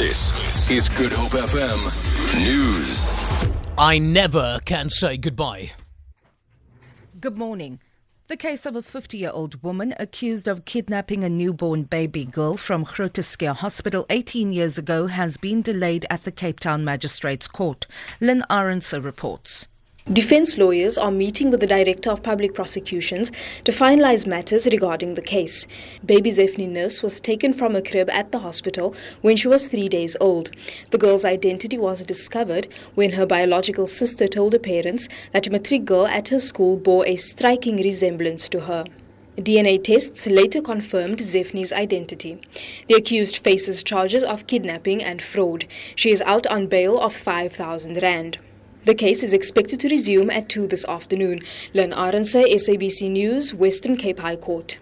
This is Good Hope FM News. I never can say goodbye. Good morning. The case of a 50 year old woman accused of kidnapping a newborn baby girl from Groote Hospital 18 years ago has been delayed at the Cape Town Magistrates Court. Lynn Aronson reports. Defense lawyers are meeting with the Director of Public Prosecutions to finalize matters regarding the case. Baby Zephany Nurse was taken from a crib at the hospital when she was three days old. The girl's identity was discovered when her biological sister told her parents that a matric girl at her school bore a striking resemblance to her. DNA tests later confirmed Zephany's identity. The accused faces charges of kidnapping and fraud. She is out on bail of 5,000 rand. The case is expected to resume at 2 this afternoon. Len Arense, SABC News, Western Cape High Court.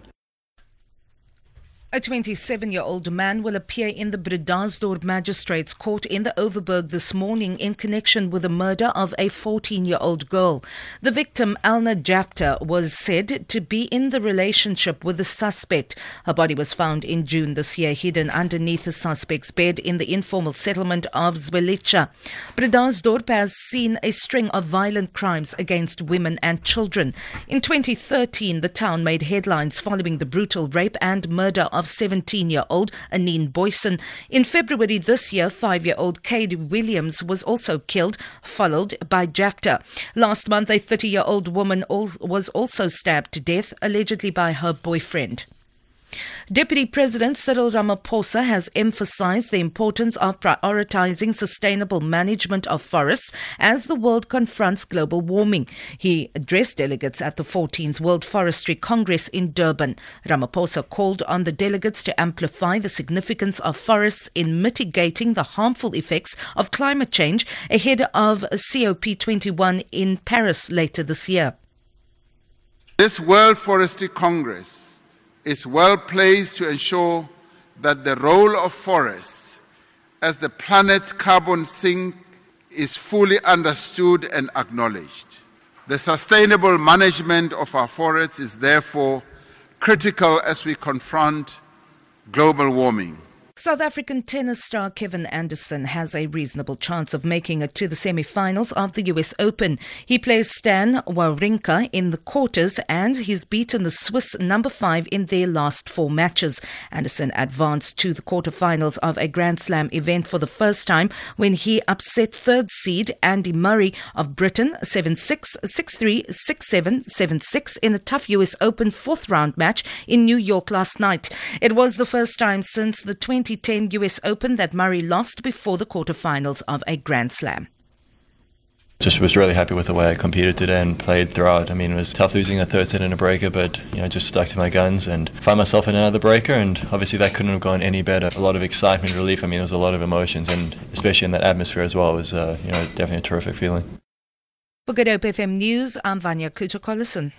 A 27 year old man will appear in the Bredasdorp Magistrates Court in the Overberg this morning in connection with the murder of a 14 year old girl. The victim, Alna Japta, was said to be in the relationship with the suspect. Her body was found in June this year, hidden underneath the suspect's bed in the informal settlement of Zwelitsha. Bredasdorp has seen a string of violent crimes against women and children. In 2013, the town made headlines following the brutal rape and murder of 17 year old Anene Booysen. In February this year, five year old Cade Williams was also killed, followed by Japta. Last month, a 30 year old woman was also stabbed to death, allegedly by her boyfriend. Deputy President Cyril Ramaphosa has emphasized the importance of prioritizing sustainable management of forests as the world confronts global warming. He addressed delegates at the 14th World Forestry Congress in Durban. Ramaphosa called on the delegates to amplify the significance of forests in mitigating the harmful effects of climate change ahead of COP21 in Paris later this year. This World Forestry Congress is well placed to ensure that the role of forests as the planet's carbon sink is fully understood and acknowledged. The sustainable management of our forests is therefore critical as we confront global warming. South African tennis star Kevin Anderson has a reasonable chance of making it to the semi-finals of the US Open. He plays Stan Wawrinka in the quarters and he's beaten the Swiss number 5 in their last four matches. Anderson advanced to the quarterfinals of a Grand Slam event for the first time when he upset third seed Andy Murray of Britain 7-6, 6-3, 6-7, 7-6 in a tough US Open fourth round match in New York last night. It was the first time since the 20 2010 US Open that Murray lost before the quarterfinals of a Grand Slam. Just was really happy with the way I competed today and played throughout. I mean, it was tough losing a third set in a breaker, but you know, just stuck to my guns and found myself in another breaker. And obviously, that couldn't have gone any better. A lot of excitement, relief. I mean, there was a lot of emotions, and especially in that atmosphere as well, it was uh, you know definitely a terrific feeling. For Good Hope FM News, I'm Vanya Kluter-Collison.